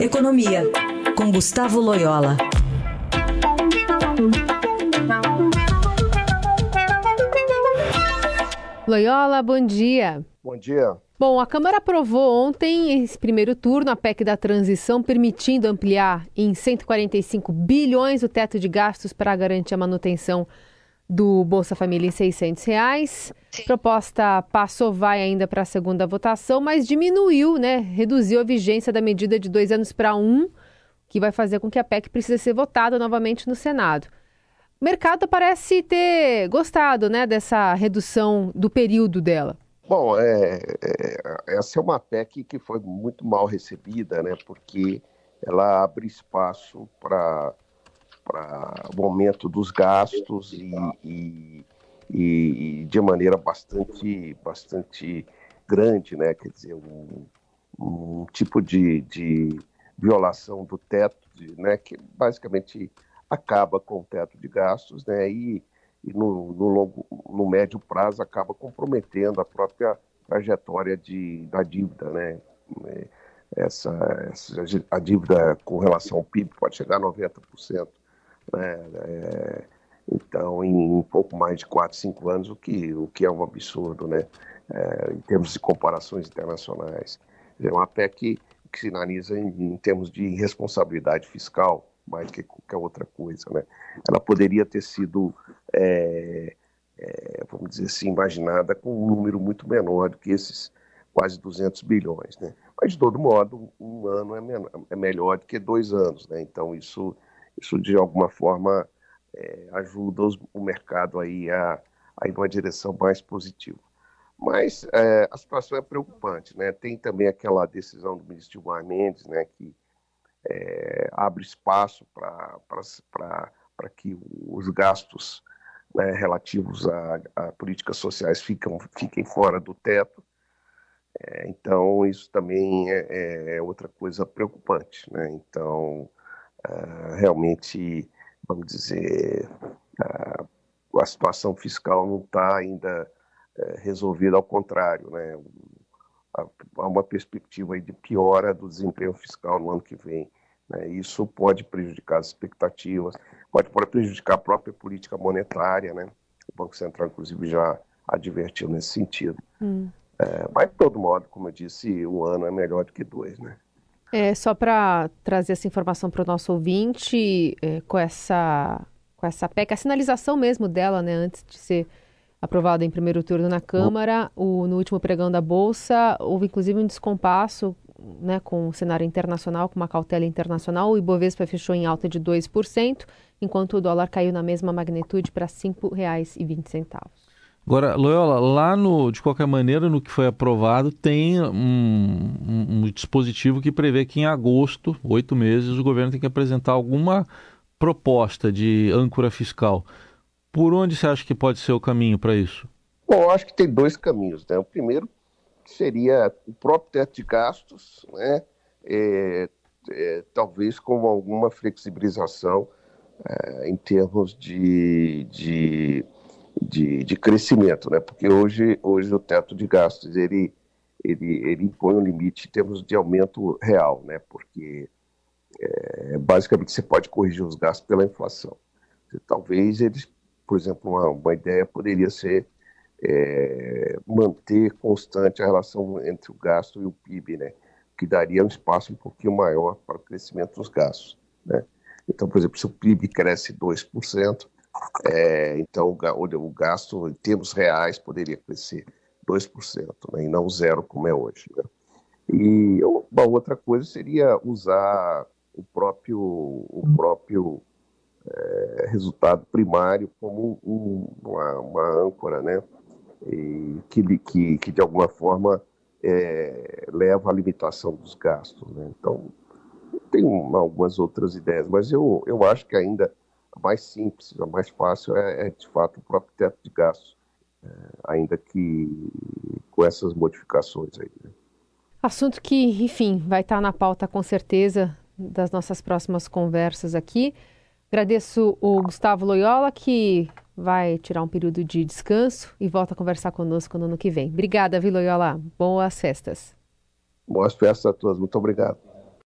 Economia, com Gustavo Loyola. Loyola, bom dia. Bom dia. Bom, a Câmara aprovou ontem esse primeiro turno a PEC da transição, permitindo ampliar em 145 bilhões o teto de gastos para garantir a manutenção do Bolsa Família em 600 reais. Sim. Proposta passou, vai ainda para a segunda votação, mas diminuiu, né? Reduziu a vigência da medida de dois anos para um, que vai fazer com que a PEC precise ser votada novamente no Senado. O mercado parece ter gostado, né, dessa redução do período dela. Bom, é, é, essa é uma PEC que foi muito mal recebida, né? Porque ela abre espaço para o aumento dos gastos e, e, e, de maneira bastante, bastante grande, né? Quer dizer, um, um tipo de, de violação do teto, né? Que basicamente acaba com o teto de gastos, né? E e no, no, longo, no médio prazo acaba comprometendo a própria trajetória de, da dívida, né? Essa, essa, a dívida com relação ao PIB pode chegar a 90%, né? É, então, em um pouco mais de 4, 5 anos, o que, o que é um absurdo, né? É, em termos de comparações internacionais. É uma PEC que sinaliza em, em termos de responsabilidade fiscal, mais que qualquer outra coisa, né? Ela poderia ter sido, é, é, vamos dizer assim, imaginada com um número muito menor do que esses quase 200 bilhões, né? Mas, de todo modo, um ano é, menor, é melhor do que dois anos, né? Então, isso, isso de alguma forma, é, ajuda os, o mercado aí a, a ir numa direção mais positiva. Mas é, a situação é preocupante, né? Tem também aquela decisão do ministro Gilmar Mendes, né, que é, abre espaço para que os gastos né, relativos a, a, políticas sociais fiquem fora do teto. É, então, isso também é, é, é outra coisa preocupante. Né? Então, uh, realmente, vamos dizer, uh, a situação fiscal não está ainda uh, resolvida, ao contrário. Né? Há uma perspectiva de piora do desempenho fiscal no ano que vem. Né? Isso pode prejudicar as expectativas, pode, pode prejudicar a própria política monetária. Né? O Banco Central, inclusive, já advertiu nesse sentido. Hum. É, mas, de todo modo, como eu disse, um ano é melhor do que dois. Né? É, só para trazer essa informação para o nosso ouvinte, é, com, essa, com essa PEC, a sinalização mesmo dela, né, antes de ser aprovada em primeiro turno na Câmara, o, no último pregão da Bolsa, houve inclusive um descompasso né, com o cenário internacional, com uma cautela internacional, o Ibovespa fechou em alta de 2%, enquanto o dólar caiu na mesma magnitude para R$ 5,20. Agora, Loyola, lá no, de qualquer maneira, no que foi aprovado, tem um, um, um, dispositivo que prevê que em agosto, oito meses, o governo tem que apresentar alguma proposta de âncora fiscal. Por onde você acha que pode ser o caminho para isso? Bom, eu acho que tem dois caminhos. Né? O primeiro seria o próprio teto de gastos, né? É, é, talvez com alguma flexibilização é, em termos de, de, de, de, crescimento, né? porque hoje, hoje o teto de gastos ele, ele, ele impõe um limite em termos de aumento real, né? porque é, basicamente você pode corrigir os gastos pela inflação. Talvez eles, por exemplo, uma, uma ideia poderia ser é, manter constante a relação entre o gasto e o PIB, né? que daria um espaço um pouquinho maior para o crescimento dos gastos. Né? Então, por exemplo, se o PIB cresce 2%, é, então o, gasto em termos reais poderia crescer 2%, né? e não zero como é hoje. Né? E uma outra coisa seria usar o próprio, o próprio é, resultado primário como um, uma, uma âncora, né? e que, que, que de alguma forma é, leva à limitação dos gastos. Né? Então, tem algumas outras ideias, mas eu, eu acho que ainda mais simples, a mais fácil é, é de fato o próprio teto de gastos, é, ainda que com essas modificações aí. Né? Assunto que, enfim, vai estar na pauta com certeza das nossas próximas conversas aqui. Agradeço o Gustavo Loyola, que vai tirar um período de descanso e volta a conversar conosco no ano que vem. Obrigada, Viloyola. Boas festas. Boas festas a todos. Muito obrigado.